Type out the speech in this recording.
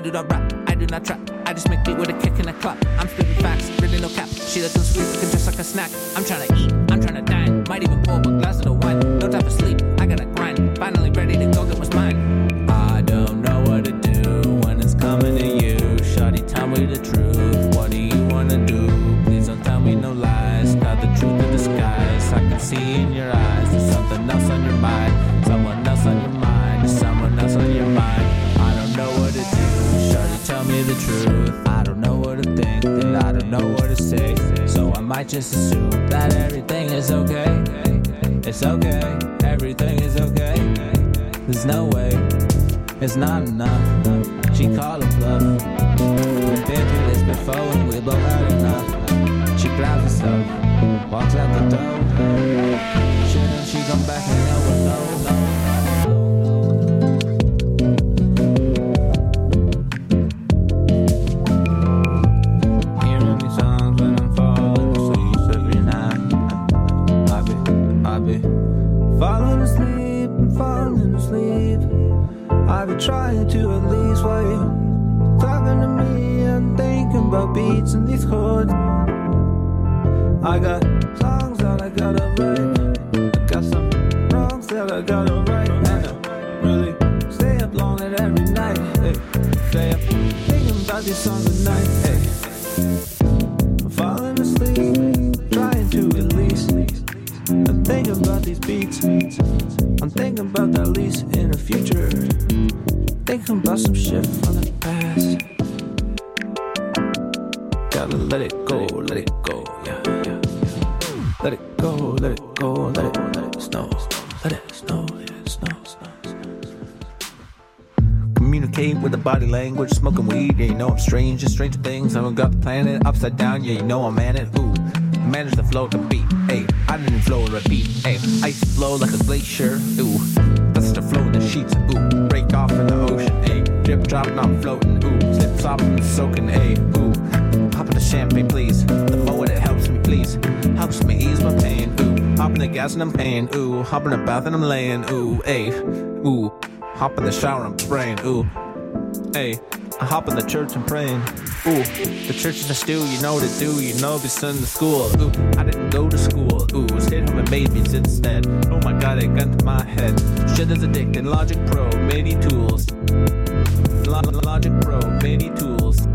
not rap, I do not trap. I just make beat with a kick and a clap. I'm spitting facts, really no cap. She looking sweet, looking just like a snack. I'm trying to eat, I'm trying to dine. Might even pour a glass of the wine. No time for sleep, I gotta grind. Finally ready to go get what's mine. I don't know what to do when it's coming to you. Shawty, tell me the truth. What do you wanna do? Please don't tell me no lies. Got the truth in disguise. I can see in your eyes. There's something else on The truth. I don't know what to think. And I don't know what to say. So I might just assume that everything is okay. It's okay. Everything is okay. There's no way. It's not enough. She called a bluff. And falling asleep. I be trying to at least you talking to me and thinking about beats in these chords. I got songs that I gotta write. I got some wrongs that I gotta right. And I really stay up and every night. Hey, stay up thinking about these songs at night. Hey, beats. I'm thinking about that lease in the future. Thinking about some shit from the past. Gotta let it go, let it go, yeah, yeah. Let it go, let it go, let it, let it snow, let it snow, yeah, snow, snow, snow. Communicate with the body language, smoking weed, yeah, you know I'm strange, just stranger things. I've got the planet upside down, yeah, you know I'm man it, ooh. Manage to flow the beat, hey, I didn't flow and repeat, hey, glacier, ooh. That's the flow in the sheets, ooh. Break off in the ocean, hey, drip drop, not floating, ooh. Slip, slop, soaking, hey, ooh. Hop in the champagne, please. The more it helps me, please. Helps me ease my pain, ooh. Hop in the gas and I'm paying, ooh. Hop in the bath and I'm laying, ooh, hey, ooh. Hop in the shower, and I'm praying, ooh. Hey, I hop in the church and praying. Ooh, the church is a stew, you know what to do, you know be sent to school. Ooh, I didn't go to school. Ooh, instead. Oh my god, it got my head. Shit is addicting, Logic Pro, MIDI tools. Logic Pro, MIDI tools.